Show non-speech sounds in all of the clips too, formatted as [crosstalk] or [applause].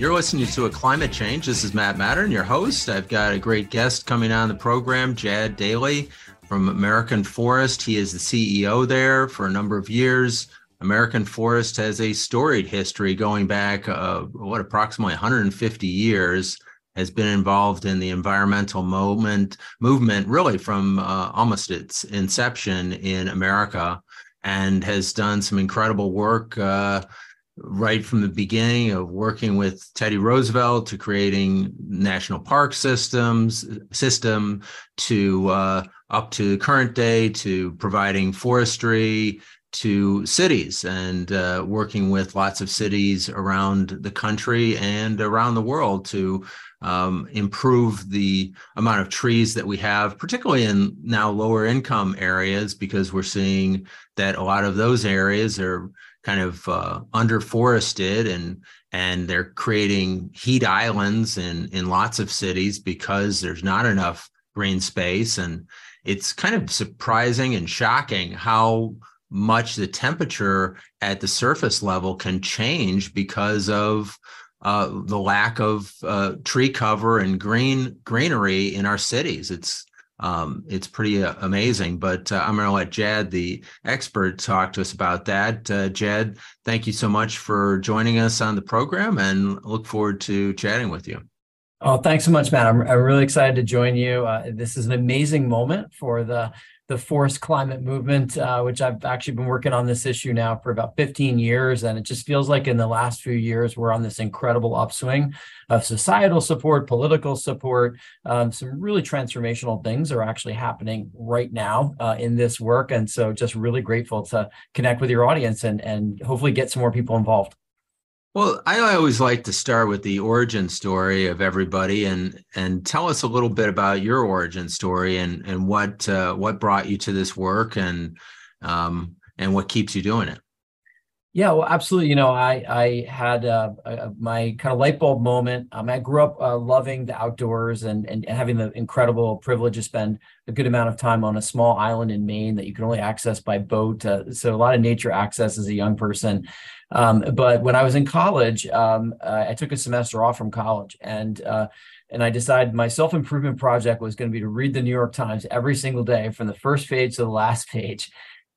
You're listening to a climate change. This is Matt Mattern, your host. I've got a great guest coming on the program, Jad Daley from American Forest. He is the CEO there for a number of years. American Forest has a storied history going back, uh, what, approximately 150 years. Has been involved in the environmental movement, movement really from uh, almost its inception in America, and has done some incredible work uh, right from the beginning of working with Teddy Roosevelt to creating national park systems system to uh, up to current day to providing forestry to cities and uh, working with lots of cities around the country and around the world to um, improve the amount of trees that we have, particularly in now lower income areas, because we're seeing that a lot of those areas are kind of uh, underforested and and they're creating heat islands in in lots of cities because there's not enough green space and it's kind of surprising and shocking how much the temperature at the surface level can change because of uh, the lack of uh, tree cover and green greenery in our cities. It's um, it's pretty uh, amazing. But uh, I'm going to let Jed, the expert, talk to us about that. Uh, Jad, thank you so much for joining us on the program and look forward to chatting with you. Oh, thanks so much, Matt. I'm, I'm really excited to join you. Uh, this is an amazing moment for the the forest climate movement, uh, which I've actually been working on this issue now for about 15 years. And it just feels like in the last few years, we're on this incredible upswing of societal support, political support. Um, some really transformational things are actually happening right now uh, in this work. And so just really grateful to connect with your audience and, and hopefully get some more people involved. Well, I always like to start with the origin story of everybody, and and tell us a little bit about your origin story and and what uh, what brought you to this work and um, and what keeps you doing it. Yeah, well, absolutely. You know, I I had uh, a, my kind of light bulb moment. Um, I grew up uh, loving the outdoors and, and having the incredible privilege to spend a good amount of time on a small island in Maine that you can only access by boat. Uh, so a lot of nature access as a young person. Um, but when I was in college, um, I took a semester off from college and uh, and I decided my self improvement project was going to be to read the New York Times every single day from the first page to the last page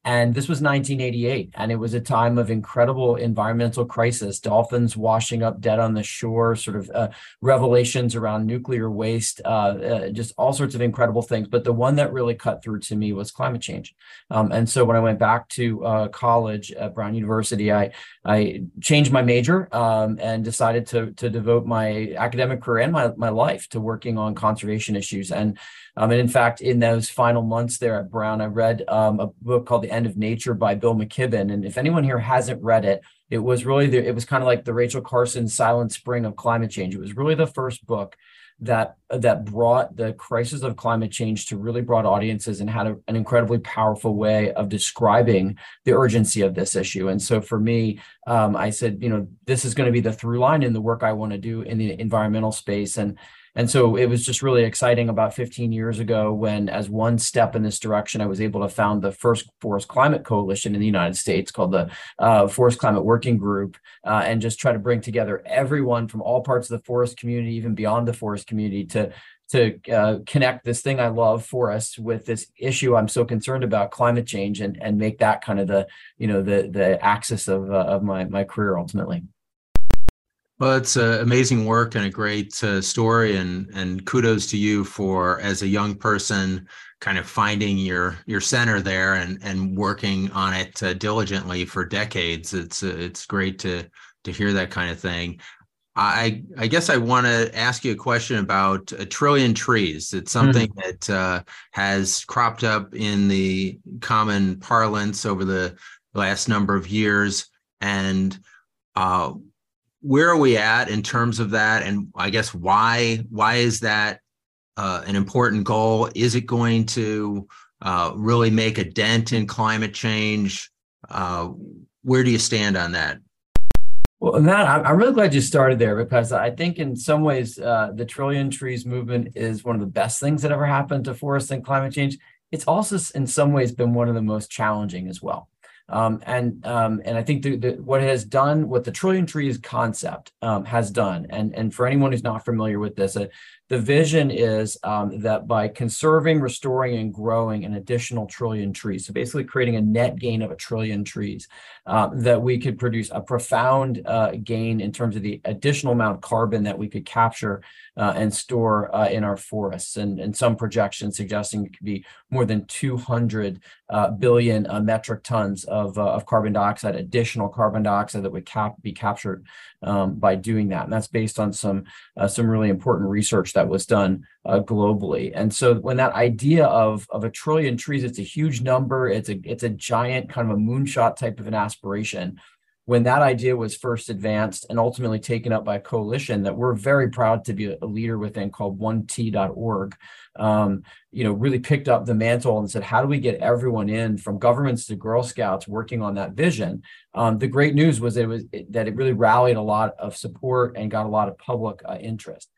and this was 1988, and it was a time of incredible environmental crisis. Dolphins washing up dead on the shore, sort of uh, revelations around nuclear waste, uh, uh, just all sorts of incredible things. But the one that really cut through to me was climate change. Um, and so when I went back to uh, college at Brown University, I I changed my major um, and decided to to devote my academic career and my my life to working on conservation issues. And um, and in fact, in those final months there at Brown, I read um, a book called The End of Nature by Bill McKibben. And if anyone here hasn't read it, it was really the, it was kind of like the Rachel Carson Silent Spring of climate change. It was really the first book that that brought the crisis of climate change to really broad audiences and had a, an incredibly powerful way of describing the urgency of this issue. And so for me, um, I said, you know, this is going to be the through line in the work I want to do in the environmental space. And and so it was just really exciting about 15 years ago when, as one step in this direction, I was able to found the first forest climate coalition in the United States called the uh, Forest Climate Working Group, uh, and just try to bring together everyone from all parts of the forest community, even beyond the forest community, to to uh, connect this thing I love, forests, with this issue I'm so concerned about, climate change, and and make that kind of the you know the the axis of uh, of my my career ultimately. Well, it's uh, amazing work and a great uh, story, and and kudos to you for as a young person, kind of finding your your center there and and working on it uh, diligently for decades. It's uh, it's great to to hear that kind of thing. I I guess I want to ask you a question about a trillion trees. It's mm-hmm. something mm-hmm. that uh, has cropped up in the common parlance over the last number of years, and uh, where are we at in terms of that? And i guess why why is that uh, an important goal? Is it going to uh, really make a dent in climate change? Uh, where do you stand on that? Well matt i'm really glad you started there because i think in some ways uh, the trillion trees movement is one of the best things that ever happened to forests and climate change. It's also in some ways been one of the most challenging as well Um, and um, and I think the, the, what it has done, what the trillion trees concept um, has done, and and for anyone who's not familiar with this, uh, the vision is um, that by conserving, restoring, and growing an additional trillion trees, so basically creating a net gain of a trillion trees, uh, that we could produce a profound uh, gain in terms of the additional amount of carbon that we could capture uh, and store uh, in our forests. And, and some projections suggesting it could be more than 200 uh, billion uh, metric tons of, of carbon dioxide, additional carbon dioxide that would cap- be captured um, by doing that. And that's based on some, some really important research that was done globally. And so when that idea of, of a trillion trees, it's a huge number. It's a, it's a giant kind of a moonshot type of an aspiration when that idea was first advanced and ultimately taken up by a coalition that we're very proud to be a leader within called 1t.org um, you know really picked up the mantle and said how do we get everyone in from governments to girl scouts working on that vision? Um, the great news was it was that it really rallied a lot of support and got a lot of public uh, interest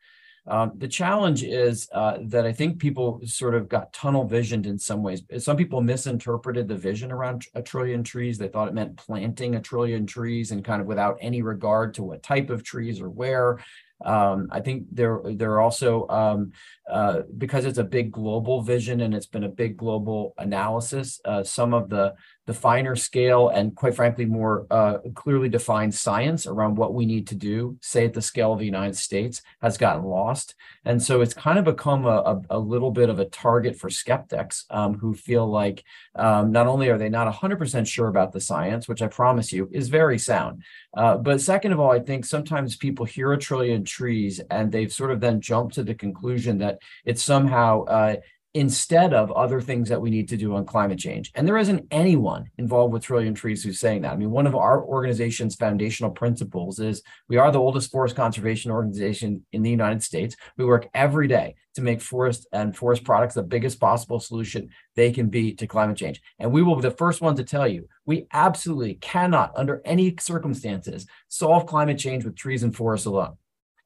um, the challenge is uh, that I think people sort of got tunnel visioned in some ways. Some people misinterpreted the vision around a trillion trees. They thought it meant planting a trillion trees and kind of without any regard to what type of trees or where. Um, I think there there are also um, uh, because it's a big global vision and it's been a big global analysis. Uh, some of the the finer scale and quite frankly more uh, clearly defined science around what we need to do say at the scale of the united states has gotten lost. And so it's kind of become a, a, a little bit of a target for skeptics um, who feel like um, not only are they not 100% sure about the science which i promise you is very sound uh, but second of all i think sometimes people hear a trillion trees and they've sort of then jumped to the conclusion that it's somehow uh, instead of other things that we need to do on climate change. And there isn't anyone involved with Trillion Trees who's saying that. I mean, one of our organization's foundational principles is we are the oldest forest conservation organization in the United States. We work every day to make forest and forest products the biggest possible solution they can be to climate change. And we will be the first one to tell you we absolutely cannot, under any circumstances, solve climate change with trees and forests alone.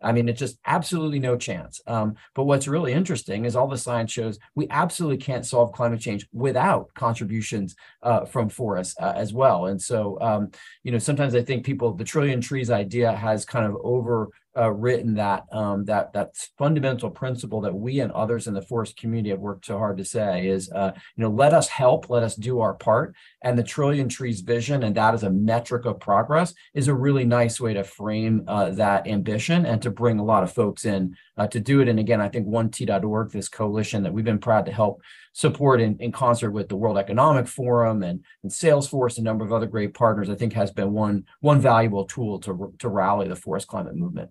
I mean, it's just absolutely no chance. Um, but what's really interesting is all the science shows we absolutely can't solve climate change without contributions uh, from forests uh, as well. And so, um, you know, sometimes I think people, the trillion trees idea has kind of over uh, written that um, that that fundamental principle that we and others in the forest community have worked so hard to say is uh, you know let us help let us do our part. And the trillion trees vision and that is a metric of progress is a really nice way to frame uh, that ambition and to bring a lot of folks in uh, to do it. And again i think 1t.org this coalition that we've been proud to help support in, in concert with the world economic forum and, and salesforce a number of other great partners i think has been one one valuable tool to, to rally the forest climate movement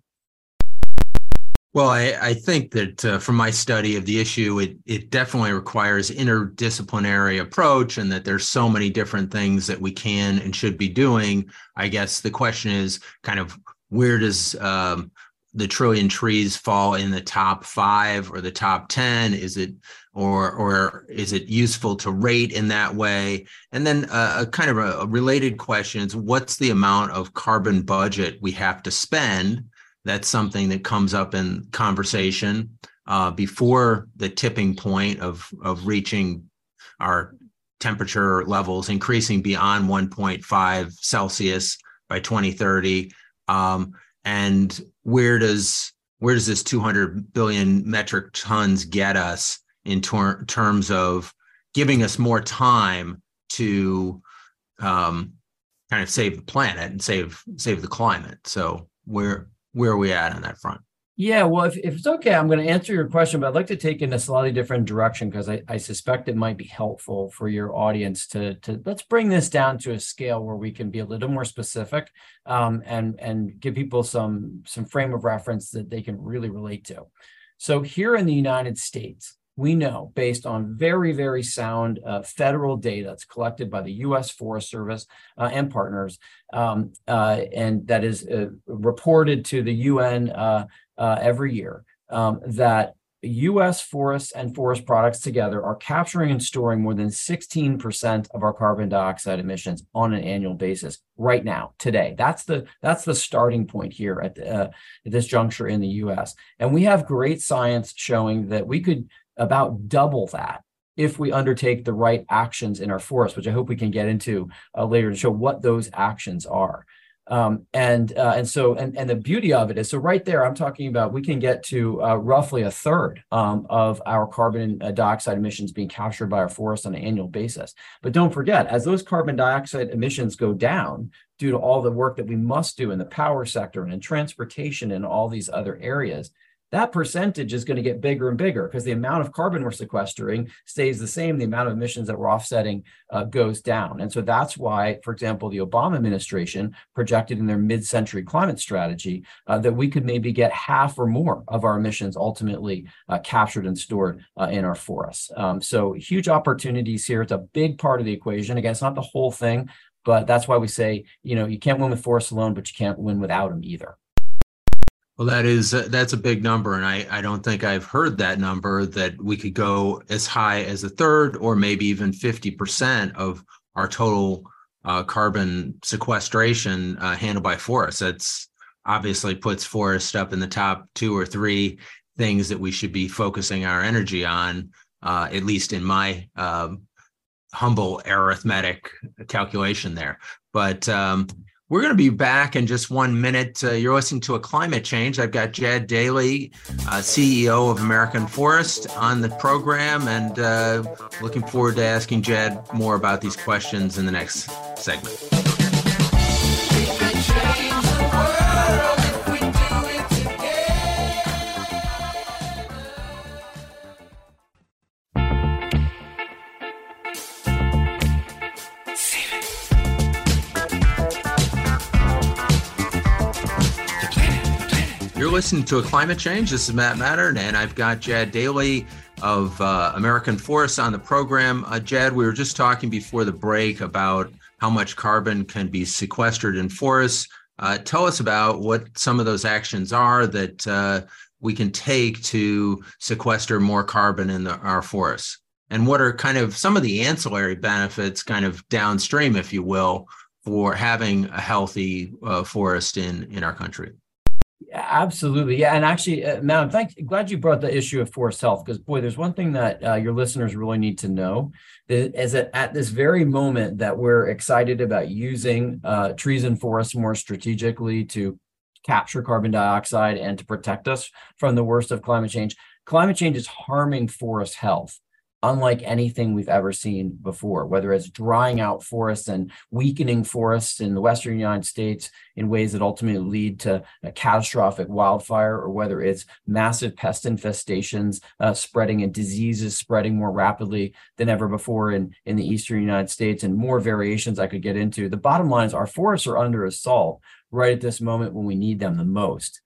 well, I, I think that uh, from my study of the issue, it it definitely requires interdisciplinary approach, and that there's so many different things that we can and should be doing. I guess the question is kind of where does um, the trillion trees fall in the top five or the top ten? Is it or or is it useful to rate in that way? And then uh, a kind of a, a related question is what's the amount of carbon budget we have to spend? that's something that comes up in conversation uh, before the tipping point of of reaching our temperature levels increasing beyond 1.5 Celsius by 2030. Um, and where does where does this 200 billion metric tons get us in ter- terms of giving us more time to um, kind of save the planet and save save the climate? So where where are we at on that front? Yeah, well, if, if it's okay, I'm going to answer your question, but I'd like to take in a slightly different direction because I, I suspect it might be helpful for your audience to to let's bring this down to a scale where we can be a little more specific um, and and give people some some frame of reference that they can really relate to. So here in the United States, we know based on very, very sound uh, federal data that's collected by the U.S. Forest Service uh, and partners, um, uh, and that is uh, reported to the UN uh, uh, every year, um, that U.S. forests and forest products together are capturing and storing more than 16% of our carbon dioxide emissions on an annual basis right now, today. That's the that's the starting point here at, the, at this juncture in the U.S. And we have great science showing that we could about double that if we undertake the right actions in our forest, which I hope we can get into uh, later to show what those actions are. Um, and uh, and so and and the beauty of it is so right there I'm talking about we can get to uh, roughly a third um, of our carbon uh, dioxide emissions being captured by our forests on an annual basis. But don't forget, as those carbon dioxide emissions go down due to all the work that we must do in the power sector and in transportation and all these other areas, that percentage is going to get bigger and bigger because the amount of carbon we're sequestering stays the same. The amount of emissions that we're offsetting uh, goes down. And so that's why, for example, the Obama administration projected in their mid century climate strategy uh, that we could maybe get half or more of our emissions ultimately uh, captured and stored uh, in our forests. Um, so huge opportunities here. It's a big part of the equation. Again, it's not the whole thing, but that's why we say, you know, you can't win with forests alone, but you can't win without them either. Well, that is uh, that's a big number, and I I don't think I've heard that number that we could go as high as a third or maybe even fifty percent of our total uh, carbon sequestration uh, handled by forests. That's obviously puts forest up in the top two or three things that we should be focusing our energy on. Uh, at least in my um, humble arithmetic calculation there, but. Um, we're going to be back in just one minute. Uh, you're listening to a climate change. I've got Jed Daley, uh, CEO of American Forest, on the program, and uh, looking forward to asking Jed more about these questions in the next segment. Listening to a climate change. This is Matt Mattern, and I've got Jad Daley of uh, American Forests on the program. Uh, Jad, we were just talking before the break about how much carbon can be sequestered in forests. Uh, tell us about what some of those actions are that uh, we can take to sequester more carbon in the, our forests, and what are kind of some of the ancillary benefits, kind of downstream, if you will, for having a healthy uh, forest in in our country. Absolutely. Yeah. And actually, uh, Matt, I'm thank, glad you brought the issue of forest health because, boy, there's one thing that uh, your listeners really need to know is that at this very moment that we're excited about using uh, trees and forests more strategically to capture carbon dioxide and to protect us from the worst of climate change, climate change is harming forest health unlike anything we've ever seen before, whether it's drying out forests and weakening forests in the Western United States in ways that ultimately lead to a catastrophic wildfire, or whether it's massive pest infestations uh, spreading and diseases spreading more rapidly than ever before in, in the Eastern United States, and more variations I could get into. The bottom line is our forests are under assault right at this moment when we need them the most.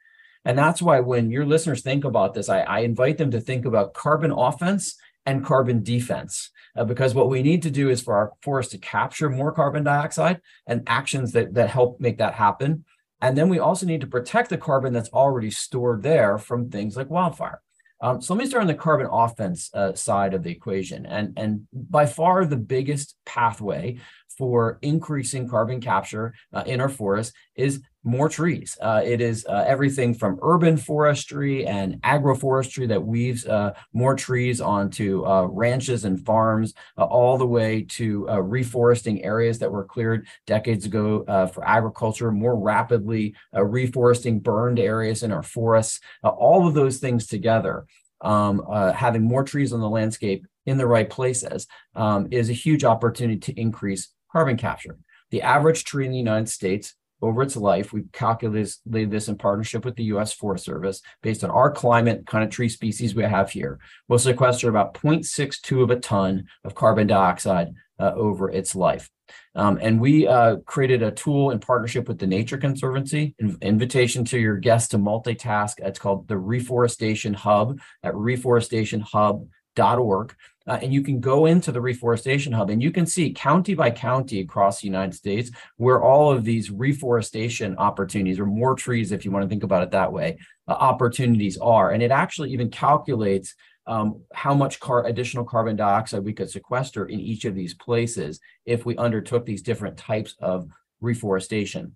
And that's why when your listeners think about this, I, I invite them to think about carbon offense and carbon defense. Uh, because what we need to do is for our forest to capture more carbon dioxide and actions that, that help make that happen. And then we also need to protect the carbon that's already stored there from things like wildfire. Um, so let me start on the carbon offense uh, side of the equation. And, and by far the biggest pathway for increasing carbon capture uh, in our forests is more trees. Uh, it is uh, everything from urban forestry and agroforestry that weaves uh, more trees onto uh, ranches and farms, uh, all the way to uh, reforesting areas that were cleared decades ago for agriculture, more rapidly reforesting burned areas in our forests. all of those things together, um, having more trees on the landscape in the right places, um, is a huge opportunity to increase carbon capture. The average tree in the United States over its life, we calculated this in partnership with the U.S. Forest Service based on our climate kind of tree species we have here, will sequester about 0.62 of a ton of carbon dioxide uh, over its life. Um, and we uh, created a tool in partnership with the Nature Conservancy. In- invitation to your guests to multitask. It's called the Reforestation Hub at reforestationhub.org. Uh, and you can go into the reforestation hub and you can see county by county across the United States where all of these reforestation opportunities, or more trees, if you want to think about it that way, uh, opportunities are. And it actually even calculates um, how much car- additional carbon dioxide we could sequester in each of these places if we undertook these different types of reforestation.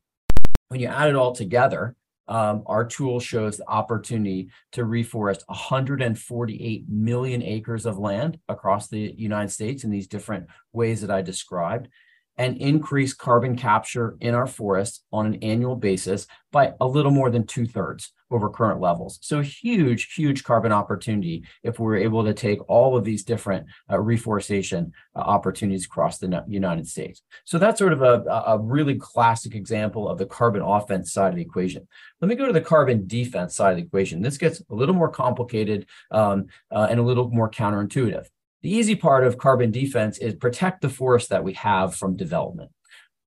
When you add it all together, um, our tool shows the opportunity to reforest 148 million acres of land across the United States in these different ways that I described and increase carbon capture in our forests on an annual basis by a little more than two thirds over current levels. So huge, huge carbon opportunity if we're able to take all of these different uh, reforestation uh, opportunities across the United States. So that's sort of a, a really classic example of the carbon offense side of the equation. Let me go to the carbon defense side of the equation. This gets a little more complicated um, uh, and a little more counterintuitive. The easy part of carbon defense is protect the forest that we have from development.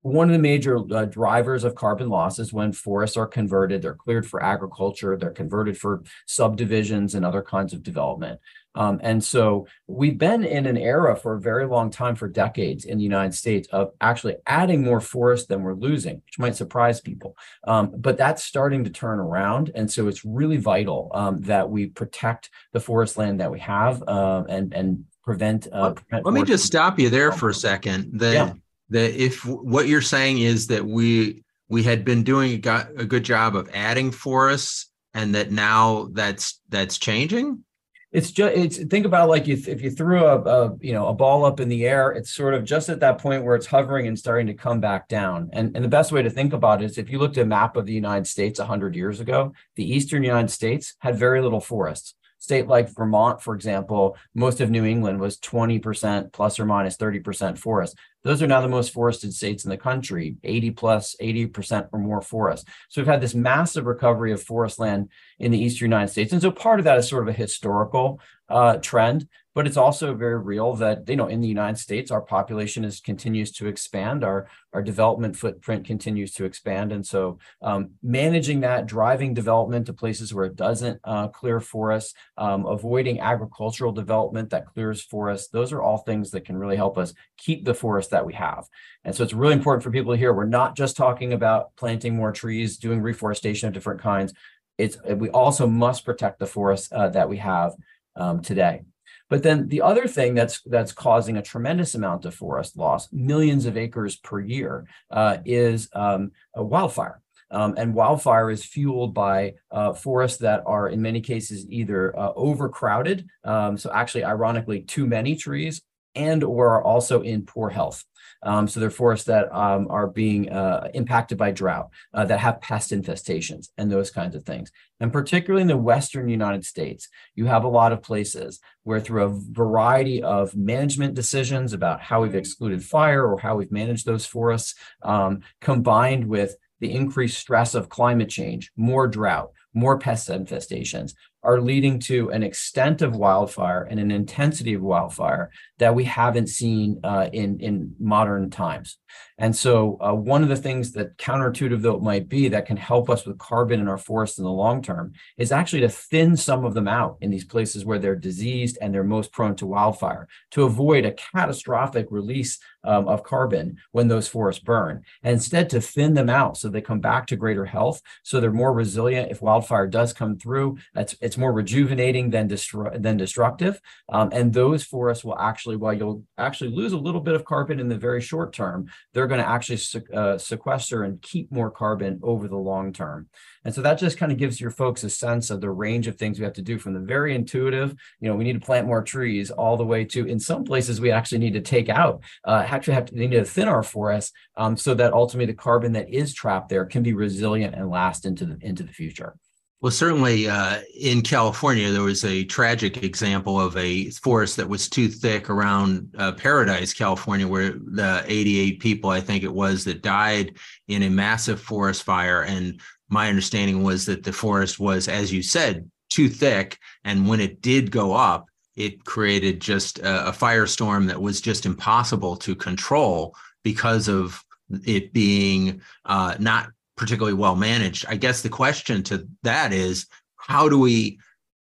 One of the major uh, drivers of carbon loss is when forests are converted, they're cleared for agriculture, they're converted for subdivisions and other kinds of development. Um, and so we've been in an era for a very long time, for decades in the United States, of actually adding more forest than we're losing, which might surprise people. Um, but that's starting to turn around. And so it's really vital um, that we protect the forest land that we have uh, and, and prevent. Uh, prevent Let me just stop you there for a second. That yeah. that if what you're saying is that we we had been doing a good job of adding forests, and that now that's that's changing. It's just it's think about like you if you threw a, a you know a ball up in the air, it's sort of just at that point where it's hovering and starting to come back down. And and the best way to think about it is if you looked at a map of the United States hundred years ago, the eastern United States had very little forests state like Vermont, for example, most of New England was 20% plus or minus 30% forest. Those are now the most forested states in the country, 80 plus 80% or more forest. So we've had this massive recovery of forest land in the eastern United States. And so part of that is sort of a historical uh, trend but it's also very real that you know in the United States our population is continues to expand, our our development footprint continues to expand, and so um, managing that, driving development to places where it doesn't uh, clear forests, um, avoiding agricultural development that clears forests, those are all things that can really help us keep the forest that we have. And so it's really important for people to hear we're not just talking about planting more trees, doing reforestation of different kinds. It's we also must protect the forests uh, that we have um, today. But then the other thing that's that's causing a tremendous amount of forest loss, millions of acres per year, uh, is um, wildfire. Um, and wildfire is fueled by uh, forests that are in many cases either uh, overcrowded, um, so actually ironically too many trees, and or are also in poor health. Um, so they're forests that um, are being uh, impacted by drought, uh, that have pest infestations and those kinds of things. And particularly in the Western United States, you have a lot of places where through a variety of management decisions about how we've excluded fire or how we've managed those forests, um, combined with the increased stress of climate change, more drought, more pest infestations, are leading to an extent of wildfire and an intensity of wildfire that we haven't seen uh, in in modern times. And so, uh, one of the things that counterintuitive though it might be that can help us with carbon in our forests in the long term is actually to thin some of them out in these places where they're diseased and they're most prone to wildfire to avoid a catastrophic release um, of carbon when those forests burn. And instead, to thin them out so they come back to greater health, so they're more resilient if wildfire does come through. That's it's more rejuvenating than destru- than destructive. Um, and those forests will actually, while you'll actually lose a little bit of carbon in the very short term, they're going to actually uh, sequester and keep more carbon over the long term. And so that just kind of gives your folks a sense of the range of things we have to do from the very intuitive, you know, we need to plant more trees all the way to, in some places, we actually need to take out, uh, actually have to need to thin our forests um, so that ultimately the carbon that is trapped there can be resilient and last into the, into the future. Well, certainly uh, in California, there was a tragic example of a forest that was too thick around uh, Paradise, California, where the 88 people, I think it was, that died in a massive forest fire. And my understanding was that the forest was, as you said, too thick. And when it did go up, it created just a, a firestorm that was just impossible to control because of it being uh, not particularly well managed. I guess the question to that is how do we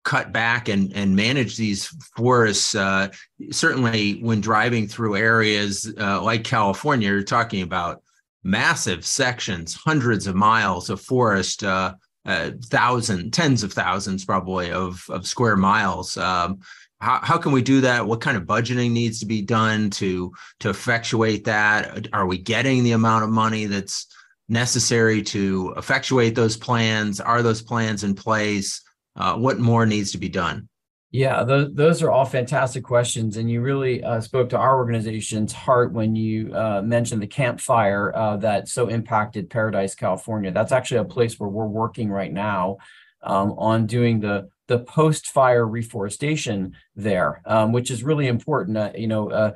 cut back and, and manage these forests? Uh, certainly, when driving through areas uh, like California, you're talking about massive sections, hundreds of miles of forest, uh, uh, thousand, tens of thousands probably of, of square miles. Um, how, how can we do that? What kind of budgeting needs to be done to to effectuate that? Are we getting the amount of money that's necessary to effectuate those plans? Are those plans in place? Uh, what more needs to be done? Yeah, those, those are all fantastic questions. And you really uh, spoke to our organization's heart when you uh, mentioned the Camp Fire uh, that so impacted Paradise, California. That's actually a place where we're working right now um, on doing the the post fire reforestation there, um, which is really important. Uh, you know, uh,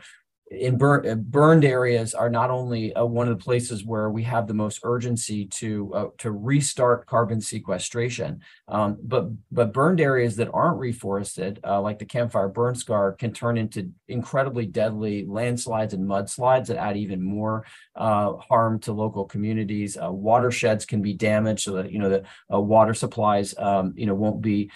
in bur- uh, burned areas are not only uh, one of the places where we have the most urgency to uh, to restart carbon sequestration, um, but but burned areas that aren't reforested, uh, like the Camp Fire burn scar, can turn into incredibly deadly landslides and mudslides that add even more uh, harm to local communities. Uh, watersheds can be damaged, so that you know the water supplies um, you know won't be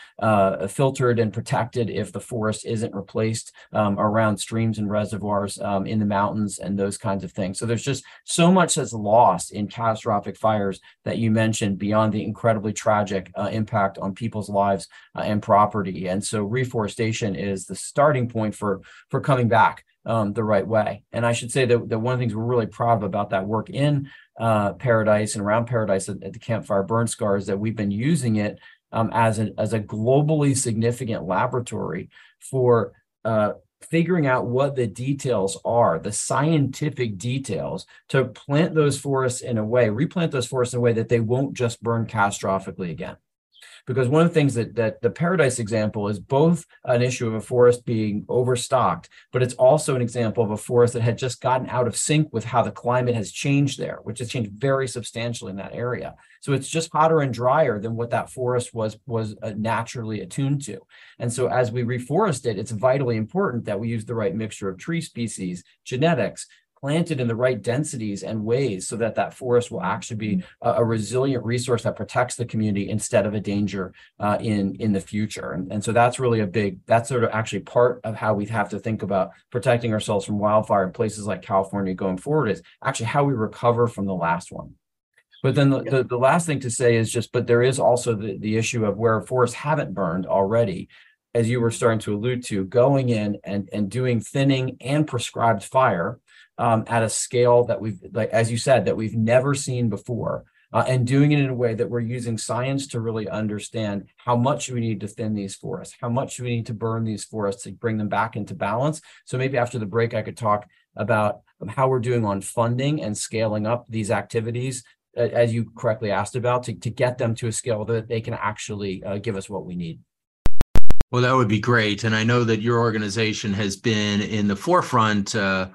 filtered and protected if the forest isn't replaced um, around streams and reservoirs um, in the mountains and those kinds of things. So there's just so much that's lost in catastrophic fires that you mentioned beyond the incredibly tragic uh, impact on people's lives uh, and property. And so reforestation is the starting point for for coming back um, the right way. And I should say that, that one of the things we're really proud of about that work in uh, Paradise and around Paradise at, at, the Camp Fire Burn Scar is that we've been using it um, as, a, as a globally significant laboratory for uh, figuring out what the details are, the scientific details to plant those forests in a way, replant those forests in a way that they won't just burn catastrophically again because one of the things that that the paradise example is both an issue of a forest being overstocked but it's also an example of a forest that had just gotten out of sync with how the climate has changed there which has changed very substantially in that area. So it's just hotter and drier than what that forest was was uh, naturally attuned to. And so as we reforest it it's vitally important that we use the right mixture of tree species genetics planted in the right densities and ways so that that forest will actually be a, a resilient resource that protects the community instead of a danger uh, in in the future. And, and so that's really a big that's sort of actually part of how we have to think about protecting ourselves from wildfire in places like california going forward is actually how we recover from the last one. But then the, the, the last thing to say is just but there is also the, the issue of where forests haven't burned already as you were starting to allude to, going in and, and doing thinning and prescribed fire um, at a scale that we've, like as you said, that we've never seen before, uh, and doing it in a way that we're using science to really understand how much we need to thin these forests, how much we need to burn these forests to bring them back into balance. So maybe after the break, I could talk about how we're doing on funding and scaling up these activities as you correctly asked about, to, to get them to a scale that they can actually uh, give us what we need. Well, that would be great. And I know that your organization has been in the forefront uh,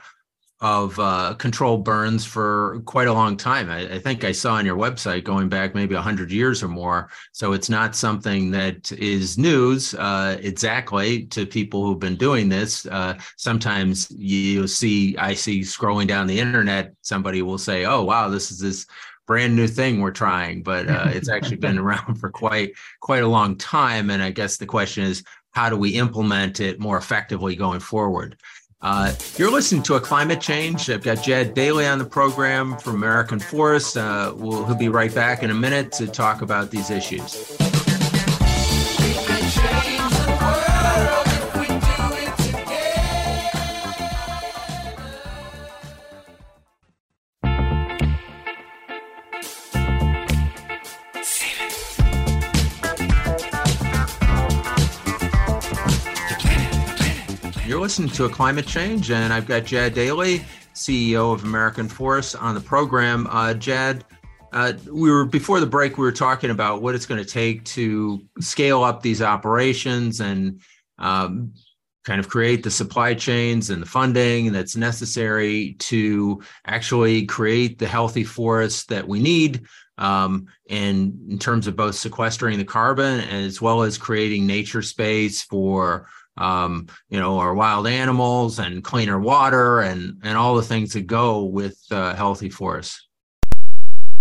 of uh, control burns for quite a long time. I, I, think I saw on your website going back maybe 100 years or more. So it's not something that is news uh, exactly to people who've been doing this. Uh, sometimes you see, I see scrolling down the internet, somebody will say, oh, wow, this is this brand new thing we're trying but uh, [laughs] it's actually been around for quite quite a long time and i guess the question is how do we implement it more effectively going forward uh, you're listening to a climate change. I've got Jed Daley on the program from American Forest. Uh, we'll, he'll be right back in a minute to talk about these issues. Listening to a climate change, and I've got Jad Daley, CEO of American Forest, on the program. Uh, Jad, uh, we were before the break. We were talking about what it's going to take to scale up these operations and um, kind of create the supply chains and the funding that's necessary to actually create the healthy forests that we need um, and in terms of both sequestering the carbon as well as creating nature space for um, you know, our wild animals and cleaner water and and all the things that go with uh, healthy forests.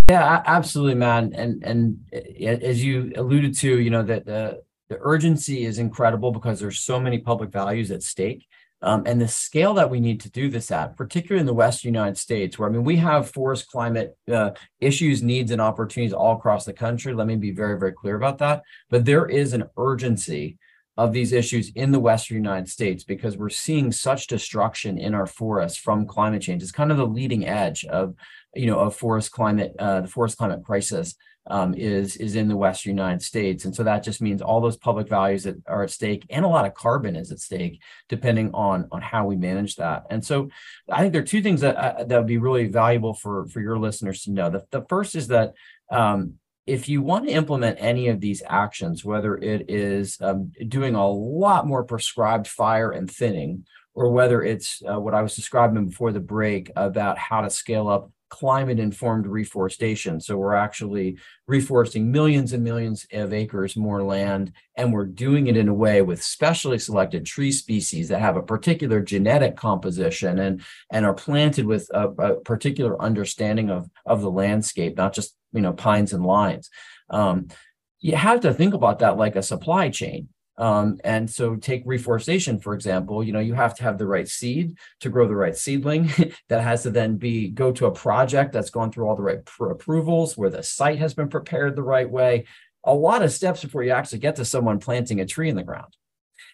Yeah, absolutely, man. And and eh, as you alluded to, you know that the the urgency is incredible because there's so many public values at stake. Um, and the scale that we need to do this at, particularly in the Western United States, where I mean, we have forest climate uh, issues, needs, and opportunities all across the country. Let me be very, very clear about that. But there is an urgency of these issues in the Western United States because we're seeing such destruction in our forests from climate change. It's kind of the leading edge of, you know, of forest climate, uh, the forest climate crisis um, is is in the Western United States, and so that just means all those public values that are at stake, and a lot of carbon is at stake, depending on on how we manage that. And so, I think there are two things that uh, that would be really valuable for for your listeners to know. The, the first is that um, if you want to implement any of these actions, whether it is um, doing a lot more prescribed fire and thinning, or whether it's uh, what I was describing before the break about how to scale up climate informed reforestation. So we're actually reforesting millions and millions of acres more land, and we're doing it in a way with specially selected tree species that have a particular genetic composition and, and are planted with a, a particular understanding of, of the landscape, not just you know pines and lines. Um, you have to think about that like a supply chain. Um, and so take reforestation, for example, you know, you have to have the right seed to grow the right seedling [laughs] that has to then be go to a project that's gone through all the right pr- approvals where the site has been prepared the right way. A lot of steps before you actually get to someone planting a tree in the ground.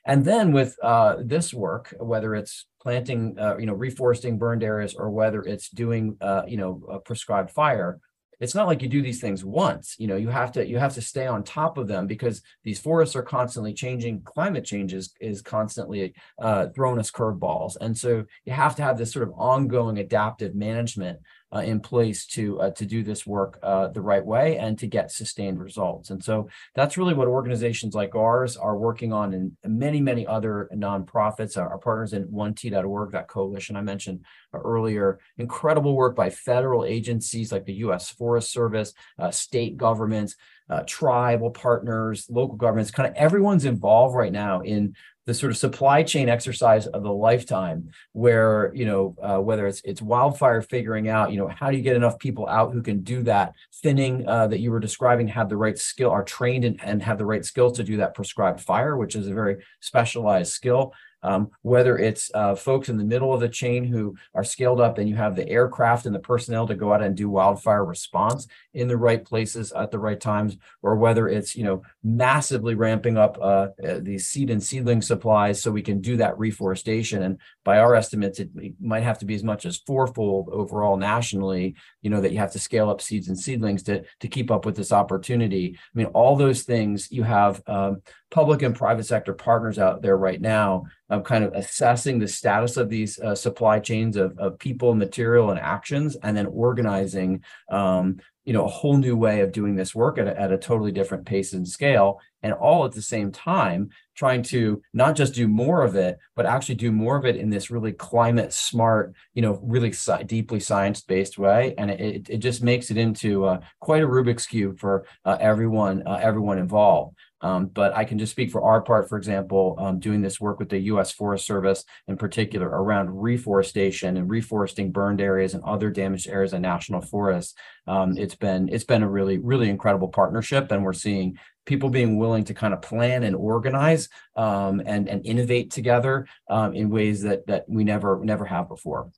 And then with uh, this work, whether it's planting, uh, you know, reforesting burned areas or whether it's doing, uh, you know, a prescribed fire, it's not like you do these things once you know you have to you have to stay on top of them because these forests are constantly changing climate change is, is constantly uh, throwing us curveballs. And so you have to have this sort of ongoing adaptive management uh, in place to uh, to do this work uh, the right way and to get sustained results. And so that's really what organizations like ours are working on, and many many other nonprofits. Our, our partners in 1t.org, that coalition I mentioned earlier, incredible work by federal agencies like the U.S. Forest Service, uh, state governments. Uh, tribal partners, local governments, kind of everyone's involved right now in the sort of supply chain exercise of a lifetime where you know uh, whether it's it's wildfire figuring out you know how do you get enough people out who can do that? Thinning uh, that you were describing have the right skill are trained and, and have the right skills to do that prescribed fire which is a very specialized skill um, whether it's uh, folks in the middle of the chain who are scaled up and you have the aircraft and the personnel to go out and do wildfire response in the right places at the right times, or whether it's you know massively ramping up uh, uh seed and seedling supplies so we can do that reforestation. And by our estimates, it might have to be as much as fourfold overall nationally. You know that you have to scale up seeds and seedlings to to keep up with this opportunity. I mean, all those things you have um, public and private sector partners out there right now of kind of assessing the status of these uh, supply chains of, of people material and actions and then organizing um, you know a whole new way of doing this work at a, at a totally different pace and scale and all at the same time trying to not just do more of it but actually do more of it in this really climate smart you know really deeply science based way. And it, it just makes it into uh, quite a rubik's cube for uh, everyone uh, everyone involved um, but I can just speak for our part, for example, um, doing this work with the U.S. Forest Service in particular around reforestation and reforesting burned areas and other damaged areas of national forests. Um, it's been it's been a really really incredible partnership, and we're seeing people being willing to kind of plan and organize um, and and innovate together um, in ways that that we never never have before.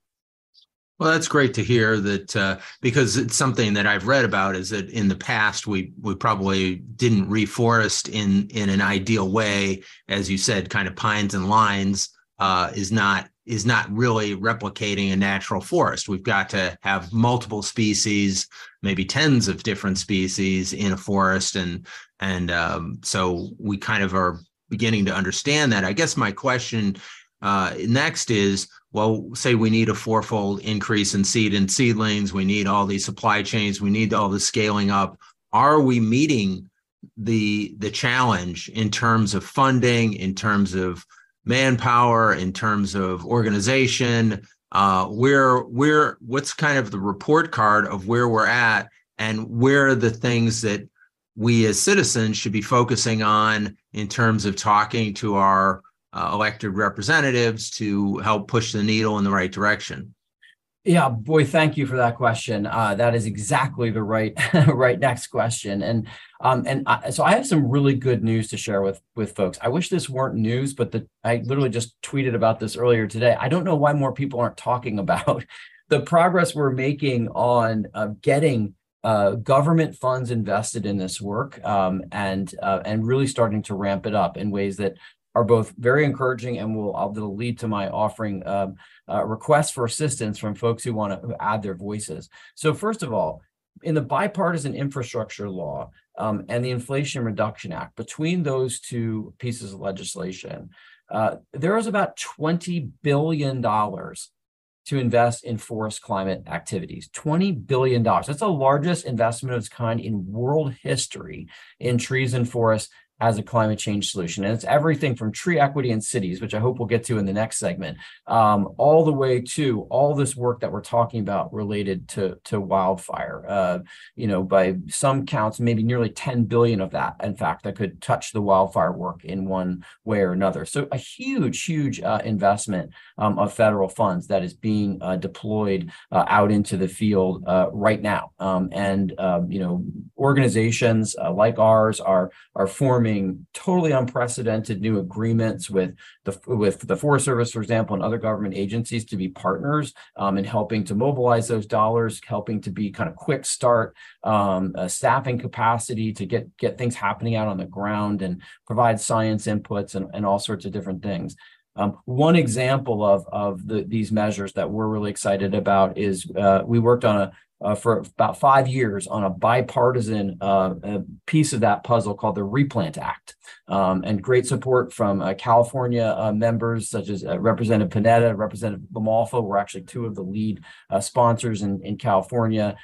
Well, that's great to hear that uh, because it's something that I've read about is that in the past we we probably didn't reforest in in an ideal way, as you said, kind of pines and lines uh, is not is not really replicating a natural forest. We've got to have multiple species, maybe tens of different species in a forest, and and um, so we kind of are beginning to understand that. I guess my question uh, next is well, say we need a fourfold increase in seed and seedlings, we need all these supply chains, we need all the scaling up. Are we meeting the the challenge in terms of funding, in terms of manpower, in terms of organization? Uh, where where what's kind of the report card of where we're at and where are the things that we as citizens should be focusing on in terms of talking to our uh, elected representatives to help push the needle in the right direction? Yeah, boy, thank you for that question. Uh, that is exactly the right [laughs] right next question, and um, and I, so I have some really good news to share with with folks. I wish this weren't news, but the I literally just tweeted about this earlier today. I don't know why more people aren't talking about [laughs] the progress we're making on uh, getting uh, government funds invested in this work um, and uh, and really starting to ramp it up in ways that are both very encouraging and will uh, will lead to my offering um, uh, requests for assistance from folks who want to add their voices. So first of all, in the bipartisan infrastructure law um, and the Inflation Reduction Act, between those two pieces of legislation, uh, there is about $20 billion to invest in forest climate activities. $20 billion. That's the largest investment of its kind in world history in trees and forests as a climate change solution. And it's everything from tree equity in cities, which I hope we'll get to in the next segment, um, all the way to all this work that we're talking about related to, to wildfire. Uh, you know, by some counts, maybe nearly 10 billion of that, in fact, that could touch the wildfire work in one way or another. So a huge, huge uh, investment um, of federal funds that is being uh, deployed uh, out into the field uh, right now. Um, and, um, you know, organizations uh, like ours are, are forming forming totally unprecedented new agreements with the with the Forest Service, for example, and other government agencies to be partners um, in helping to mobilize those dollars, helping to be kind of quick start um, staffing capacity to get get things happening out on the ground and provide science inputs and, and all sorts of different things. Um, one example of of the, these measures that we're really excited about is uh, we worked on a uh, for about five years on a bipartisan uh, piece of that puzzle called the Replant Act. Um, and great support from uh, California uh, members such as uh, Representative Panetta, Representative LaMalfa were actually two of the lead uh, sponsors in, in California.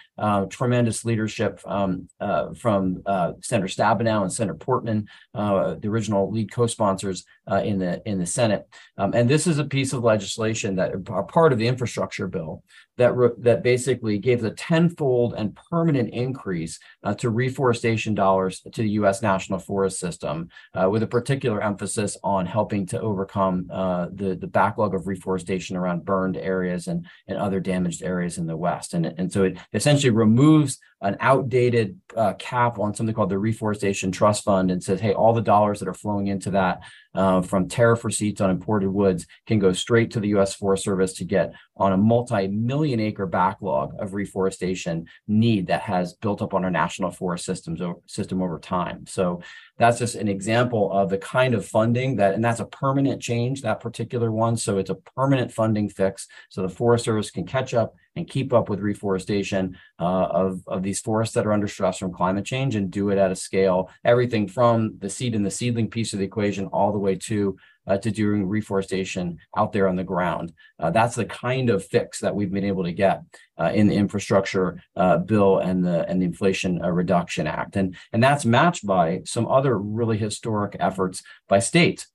Tremendous leadership um, from Senator Stabenow and Senator Portman, the original lead co-sponsors in the in the Senate. Um, and this is a piece of legislation that are part of the infrastructure bill that re- that basically gave the tenfold and permanent increase uh, to reforestation dollars to the U.S. National Forest System, uh, with a particular emphasis on helping to overcome uh, the the backlog of reforestation around burned areas and and other damaged areas in the West. And and so it essentially removes an outdated uh, cap on something called the Reforestation Trust Fund and says, hey, all the dollars that are flowing into that uh, from tariff receipts on imported woods can go straight to the U.S. Forest Service to get on a multi-million acre backlog of reforestation need that has built up on our national forest systems system over time. So that's just an example of the kind of funding that, and that's a permanent change, that particular one. So it's a permanent funding fix. So the Forest Service can catch up and keep up with reforestation uh, of, of these forests that are under stress from climate change and do it at a scale, everything from the seed and the seedling piece of the equation all the way to uh, to doing reforestation out there on the ground. Uh, that's the kind of fix that we've been able to get uh, in the infrastructure uh, bill and the and the Inflation uh, Reduction Act, and and that's matched by some other really historic efforts by states.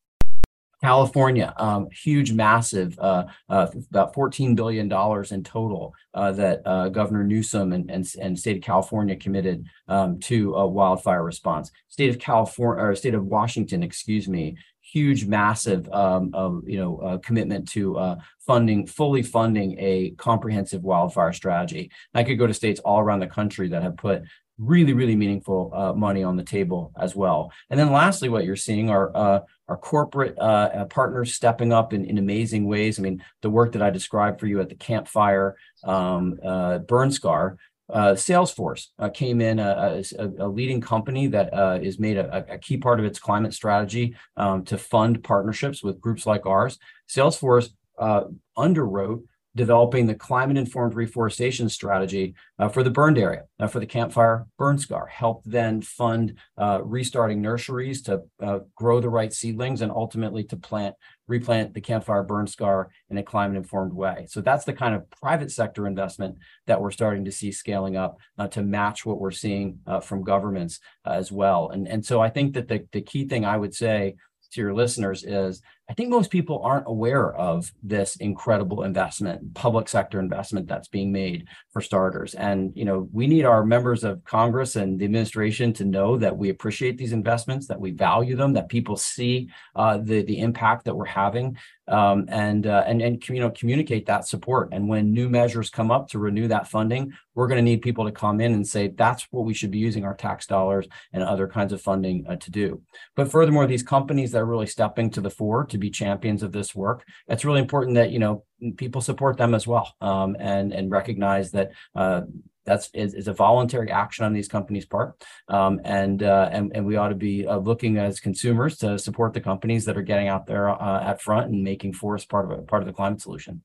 California, um, huge, massive, uh, uh, about $14 billion in total uh, that Governor Newsom and, and, and state of California committed um, to a wildfire response. State of California or state of Washington, excuse me, huge, massive, um, uh, you know, uh, commitment to uh, funding, fully funding a comprehensive wildfire strategy. I could go to states all around the country that have put really, really meaningful uh, money on the table as well. And then lastly, what you're seeing are uh, our corporate uh, partners stepping up in, in amazing ways. I mean, the work that I described for you at the Camp Fire, um, burn scar uh, Salesforce uh, came in uh, a, a, leading company that uh, is made a, a, key part of its climate strategy um, to fund partnerships with groups like ours. Salesforce uh, underwrote developing the climate informed reforestation strategy uh, for the burned area, uh, for the Camp Fire burn scar, helped then fund uh, restarting nurseries to uh, grow the right seedlings and ultimately to plant, replant the Camp Fire burn scar in a climate informed way. So that's the kind of private sector investment that we're starting to see scaling up uh, to match what we're seeing uh, from governments as well. And, and so I think that the, the key thing I would say to your listeners is I think most people aren't aware of this incredible investment, public sector investment that's being made for starters. And you know, we need our members of Congress and the administration to know that we appreciate these investments, that we value them, that people see uh, the the impact that we're having, um, and uh, and and you know communicate that support. And when new measures come up to renew that funding, we're going to need people to come in and say that's what we should be using our tax dollars and other kinds of funding uh, to do. But furthermore, these companies that are really stepping to the fore to be champions of this work. It's really important that you know people support them as well, um, and and recognize that uh, That's is, is a voluntary action on these companies' part, um, and uh, and and we ought to be uh, looking as consumers to support the companies that are getting out there uh, at front and making forests part of a, part of the climate solution.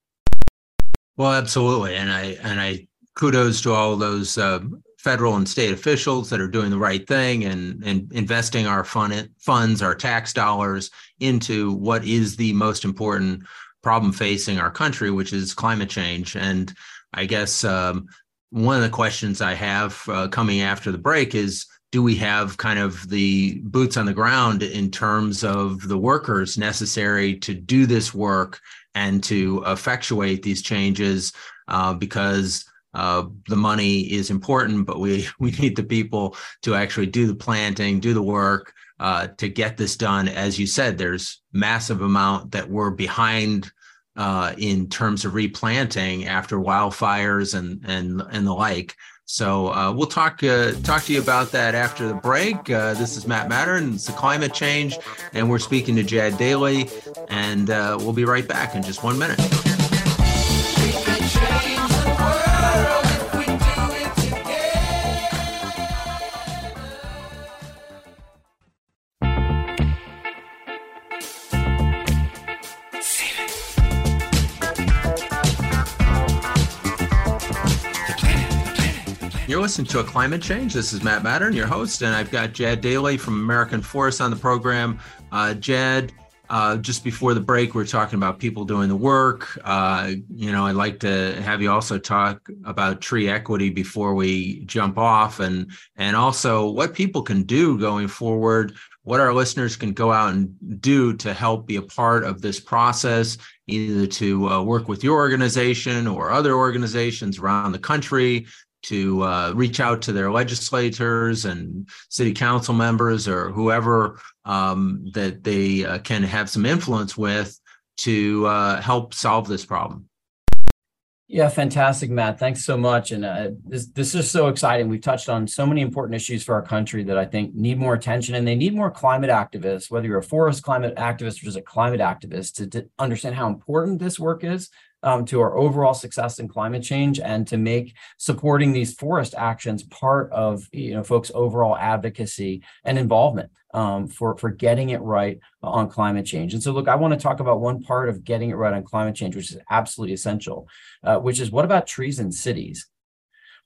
Well, absolutely, and I and I kudos to all those uh, federal and state officials that are doing the right thing and, and investing our fund, funds, our tax dollars into what is the most important problem facing our country, which is climate change. And I guess um, one of the questions I have uh, coming after the break is do we have kind of the boots on the ground in terms of the workers necessary to do this work and to effectuate these changes? Uh, because uh, the money is important, but we [laughs] we need the people to actually do the planting, do the work uh, to get this done. As you said, there's massive amount that we're behind uh, in terms of replanting after wildfires and and and the like. So uh, we'll talk uh, talk to you about that after the break. Uh, this is Matt Mattern, and it's the climate change, and we're speaking to Jad Daley, and we'll be right back in just one minute. You're listening to a climate change. This is Matt Mattern, your host, and I've got Jad Daley from American Forest on the program. Uh, uh, just before the break, we are talking about people doing the work. Uh, you know, I'd like to have you also talk about tree equity before we jump off, and and also what people can do going forward. What our listeners can go out and do to help be a part of this process, either to uh, work with your organization or other organizations around the country to uh, reach out to their legislators and city council members or whoever um, that they uh, can have some influence with to uh, help solve this problem. Yeah, fantastic, Matt. Thanks so much. And uh, this this is so exciting. We've touched on so many important issues for our country that I think need more attention, and they need more climate activists. Whether you're a forest climate activist or just a climate activist, to, to understand how important this work is um, to our overall success in climate change and to make supporting these forest actions part of you know folks' overall advocacy and involvement um, for for getting it right on climate change. And so, look, I want to talk about one part of getting it right on climate change, which is absolutely essential, uh, which is what about trees in cities?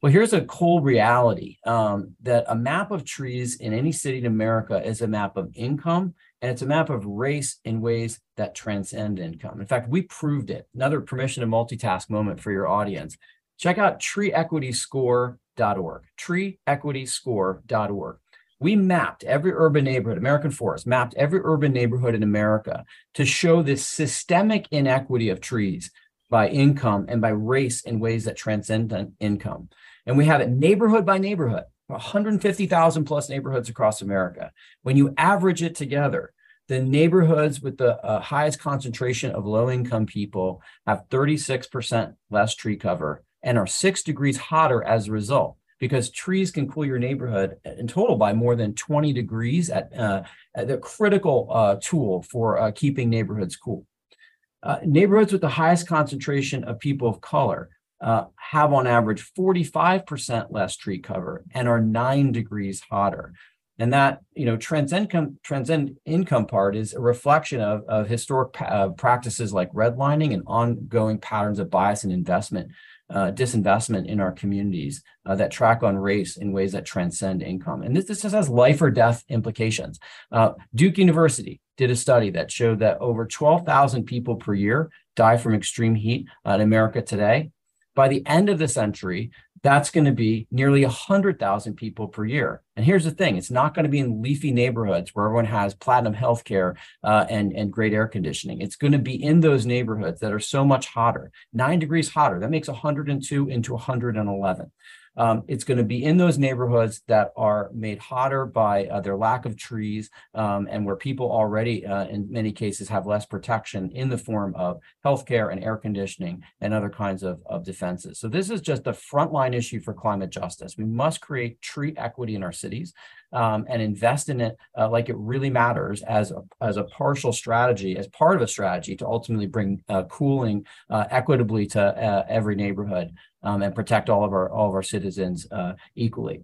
Well, here's a cold reality um, that a map of trees in any city in America is a map of income and it's a map of race in ways that transcend income. In fact, we proved it. Another permission to multitask moment for your audience. Check out treeequityscore.org, treeequityscore.org. We mapped every urban neighborhood, American Forest mapped every urban neighborhood in America to show this systemic inequity of trees by income and by race in ways that transcend income. And we have it neighborhood by neighborhood. 150,000 plus neighborhoods across America. When you average it together, the neighborhoods with the uh, highest concentration of low income people have 36% less tree cover and are six degrees hotter as a result because trees can cool your neighborhood in total by more than 20 degrees at, uh, at the critical uh, tool for uh, keeping neighborhoods cool. Uh, neighborhoods with the highest concentration of people of color uh, have on average 45% less tree cover and are nine degrees hotter. And that, you know, transcend income, income part is a reflection of, of historic pa- uh, practices like redlining and ongoing patterns of bias and investment, uh, disinvestment in our communities uh, that track on race in ways that transcend income. And this, this just has life or death implications. Uh, Duke University did a study that showed that over 12,000 people per year die from extreme heat in America today. By the end of the century, that's going to be nearly 100,000 people per year. And here's the thing it's not going to be in leafy neighborhoods where everyone has platinum healthcare uh, and, and great air conditioning. It's going to be in those neighborhoods that are so much hotter, nine degrees hotter. That makes 102 into 111. Um, it's going to be in those neighborhoods that are made hotter by uh, their lack of trees um, and where people already, uh, in many cases, have less protection in the form of healthcare and air conditioning and other kinds of, of defenses. So this is just a frontline issue for climate justice. We must create tree equity in our cities. Um, and invest in it uh, like it really matters as a, as a partial strategy, as part of a strategy to ultimately bring uh, cooling uh, equitably to uh, every neighborhood um, and protect all of our all of our citizens uh, equally.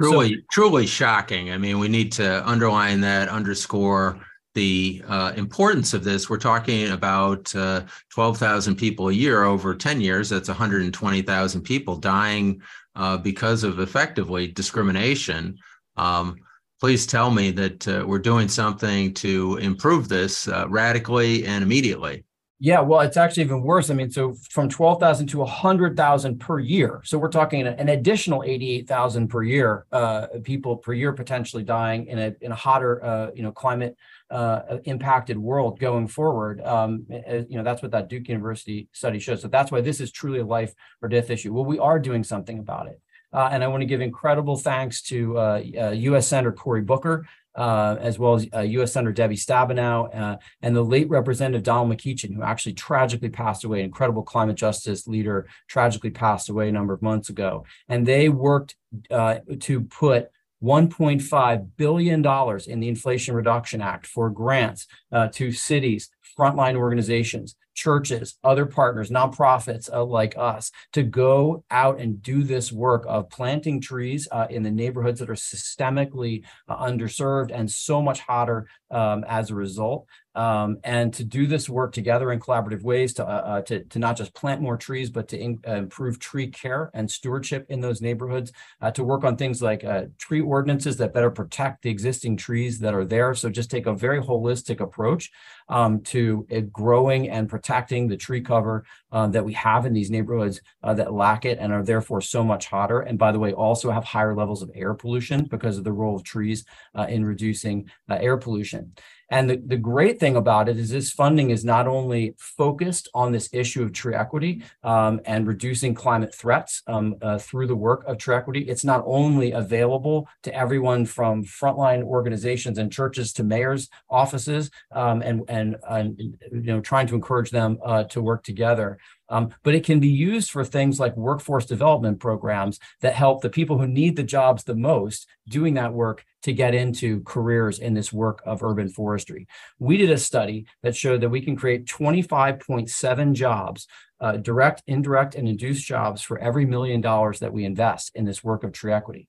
Truly, so, truly shocking. I mean, we need to underline that, underscore the uh, importance of this. We're talking about uh, 12,000 people a year over 10 years. That's 120,000 people dying uh, because of effectively discrimination. Um, please tell me that uh, we're doing something to improve this uh, radically and immediately. Yeah, well, it's actually even worse. I mean, so from 12,000 to 100,000 per year. So we're talking an additional 88,000 per year, uh, people per year potentially dying in a in a hotter, uh, you know, climate uh, impacted world going forward. Um, you know, that's what that Duke University study shows. So that's why this is truly a life or death issue. Well, we are doing something about it. Uh, and I want to give incredible thanks to uh, uh, U.S. Senator Cory Booker, uh, as well as uh, U.S. Senator Debbie Stabenow uh, and the late Representative Donald McEachin, who actually tragically passed away, incredible climate justice leader, tragically passed away a number of months ago. And they worked to put $1.5 billion in the Inflation Reduction Act for grants to cities, frontline organizations, churches, other partners, nonprofits uh, like us to go out and do this work of planting trees uh, in the neighborhoods that are systemically uh, underserved and so much hotter um, as a result um, and to do this work together in collaborative ways to, uh, uh, to, to, not just plant more trees, but to in, uh, improve tree care and stewardship in those neighborhoods, uh, to work on things like uh, tree ordinances that better protect the existing trees that are there. So just take a very holistic approach um, to growing and protecting the tree cover um, that we have in these neighborhoods uh, that lack it and are therefore so much hotter. And by the way, also have higher levels of air pollution because of the role of trees in reducing air pollution. And the, the great thing about it is this funding is not only focused on this issue of tree equity um, and reducing climate threats um, uh, through the work of tree equity, it's not only available to everyone from frontline organizations and churches to mayors' offices um, and, and, and, you know, trying to encourage them uh, to work together. Um, but it can be used for things like workforce development programs that help the people who need the jobs the most doing that work to get into careers in this work of urban forestry. We did a study that showed that we can create 25.7 jobs, uh, direct, indirect, and induced jobs for every million dollars that we invest in this work of tree equity.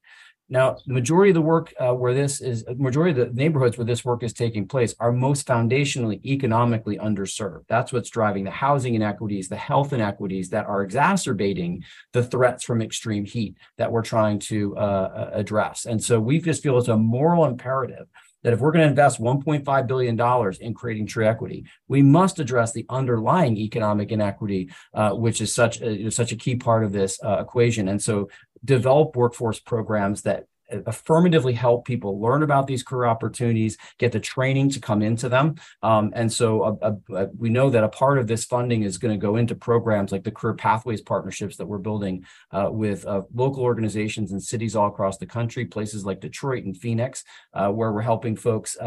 Now, the majority of the work uh, where this is, majority of the neighborhoods where this work is taking place are most foundationally economically underserved. That's what's driving the housing inequities, the health inequities that are exacerbating the threats from extreme heat that we're trying to uh, address. And so we just feel it's a moral imperative that if we're going to invest $1.5 billion in creating tree equity, we must address the underlying economic inequity, uh, which is such a, such a key part of this uh, equation. And so develop workforce programs that affirmatively help people learn about these career opportunities, get the training to come into them. Um, and so a, uh, a, uh, uh, we know that a part of this funding is going to go into programs like the Career Pathways partnerships that we're building uh, with uh, local organizations and cities all across the country, places like Detroit and Phoenix, uh, where we're helping folks,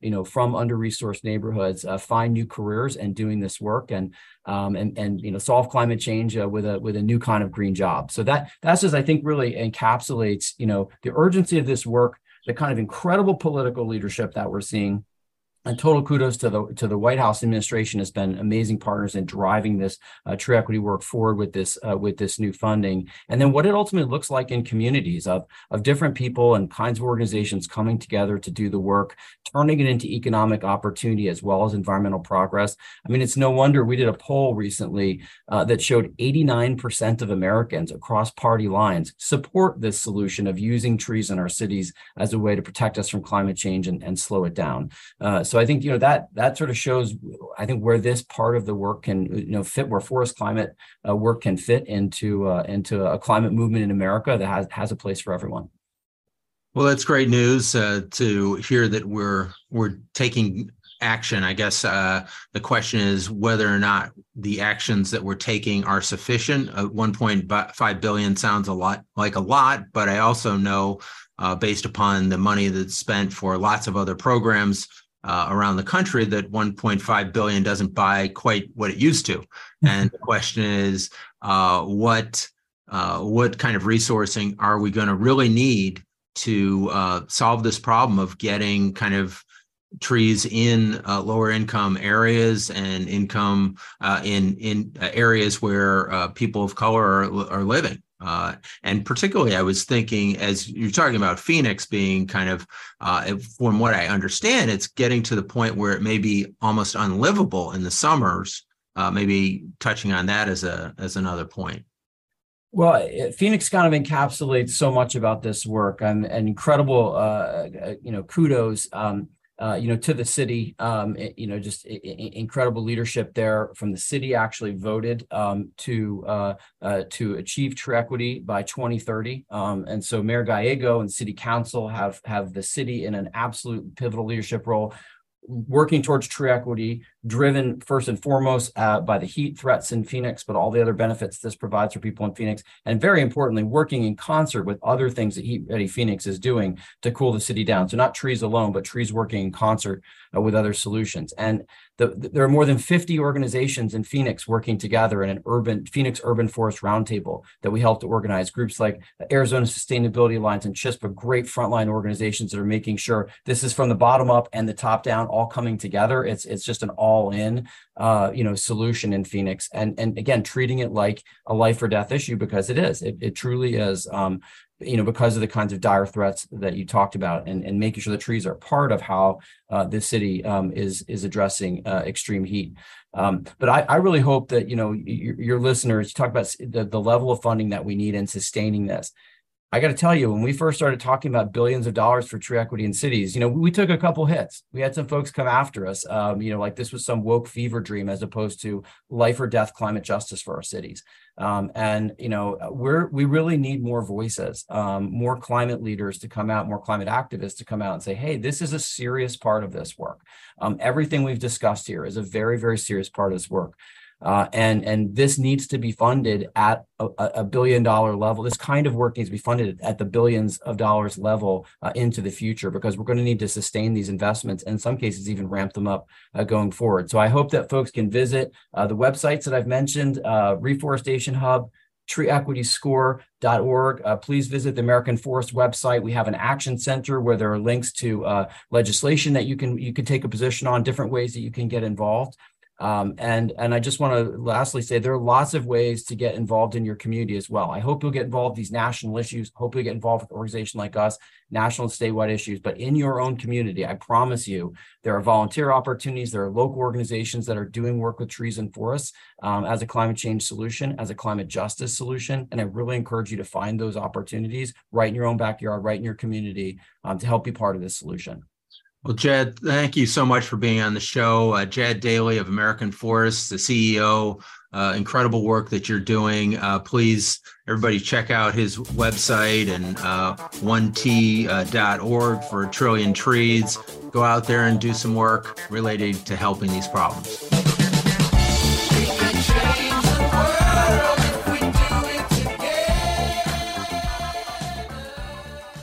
you know, from under-resourced neighborhoods find new careers and doing this work. And um, and and you know solve climate change uh, with a with a new kind of green job. So that that's just I think really encapsulates you know the urgency of this work, the kind of incredible political leadership that we're seeing, and total kudos to the to the White House administration has been amazing partners in driving this uh, tree equity work forward with this uh, with this new funding, and then what it ultimately looks like in communities of of different people and kinds of organizations coming together to do the work, turning it into economic opportunity as well as environmental progress. I mean, it's no wonder we did a poll recently uh, that showed 89% of Americans across party lines support this solution of using trees in our cities as a way to protect us from climate change and, and slow it down. Uh, so I think you know that that sort of shows I think where this part of the work can you know fit where forest climate uh, work can fit into uh, into a climate movement in America that has has a place for everyone. Well, that's great news uh, to hear that we're we're taking action. I guess uh, the question is whether or not the actions that we're taking are sufficient. Uh, 1.5 billion sounds a lot like a lot, but I also know, uh, based upon the money that's spent for lots of other programs, uh, around the country that 1.5 billion doesn't buy quite what it used to. And the question is, uh, what uh, what kind of resourcing are we going to really need to uh, solve this problem of getting kind of trees in uh, lower income areas and income uh, in in areas where uh, people of color are, are living. Uh, and particularly, I was thinking as you're talking about Phoenix being kind of, uh, from what I understand, it's getting to the point where it may be almost unlivable in the summers. Uh, maybe touching on that as a as another point. Well, Phoenix kind of encapsulates so much about this work, and, and incredible, you know, kudos. Um, uh, you know, to the city. Um, it, you know, just I- I- incredible leadership there from the city. Actually voted um, to uh, uh, to achieve tree equity by 2030, um, and so Mayor Gallego and City Council have have the city in an absolute pivotal leadership role working towards tree equity, driven first and foremost uh, by the heat threats in Phoenix, but all the other benefits this provides for people in Phoenix, and very importantly, working in concert with other things that Heat Ready Phoenix is doing to cool the city down. So not trees alone, but trees working in concert uh, with other solutions. And the, the, there are more than 50 organizations in Phoenix working together in an urban Phoenix Urban Forest Roundtable that we helped to organize. Groups like Arizona Sustainability Alliance and CHISPA, great frontline organizations that are making sure this is from the bottom up and the top down all coming together. It's it's just an all in uh, you know solution in Phoenix, and and again treating it like a life or death issue because it is. It, it truly is. Um, you know, because of the kinds of dire threats that you talked about, and, and making sure the trees are part of how uh, this city um, is is addressing uh, extreme heat. Um, but I, I, really hope that you know your, your listeners talk about the, the level of funding that we need in sustaining this. I got to tell you, when we first started talking about billions of dollars for tree equity in cities, you know, we took a couple hits. We had some folks come after us, um, you know, like this was some woke fever dream as opposed to life or death climate justice for our cities. Um, and you know, we're we really need more voices, um, more climate leaders to come out, more climate activists to come out and say, "Hey, this is a serious part of this work. Um, everything we've discussed here is a very, very serious part of this work." Uh, and and this needs to be funded at a, a, billion dollar level. This kind of work needs to be funded at the billions of dollars level uh, into the future because we're going to need to sustain these investments. And in some cases, even ramp them up uh, going forward. So I hope that folks can visit uh, the websites that I've mentioned: uh, Reforestation Hub, treeequityscore.org. Uh, please visit the American Forest website. We have an action center where there are links to uh, legislation that you can you can take a position on, different ways that you can get involved. Um, and and I just want to lastly say there are lots of ways to get involved in your community as well. I hope you'll get involved in these national issues. Hope you'll get involved with an organization like us, national and statewide issues. But in your own community, I promise you, there are volunteer opportunities. There are local organizations that are doing work with trees and forests um, as a climate change solution, as a climate justice solution. And I really encourage you to find those opportunities right in your own backyard, right in your community, um, to help be part of this solution. Well, Jed, thank you so much for being on the show. Uh, Jed Daley of American Forest, the CEO, uh, incredible work that you're doing. Uh, please, everybody, check out his website and uh, 1t.org uh, for a trillion trees. Go out there and do some work related to helping these problems.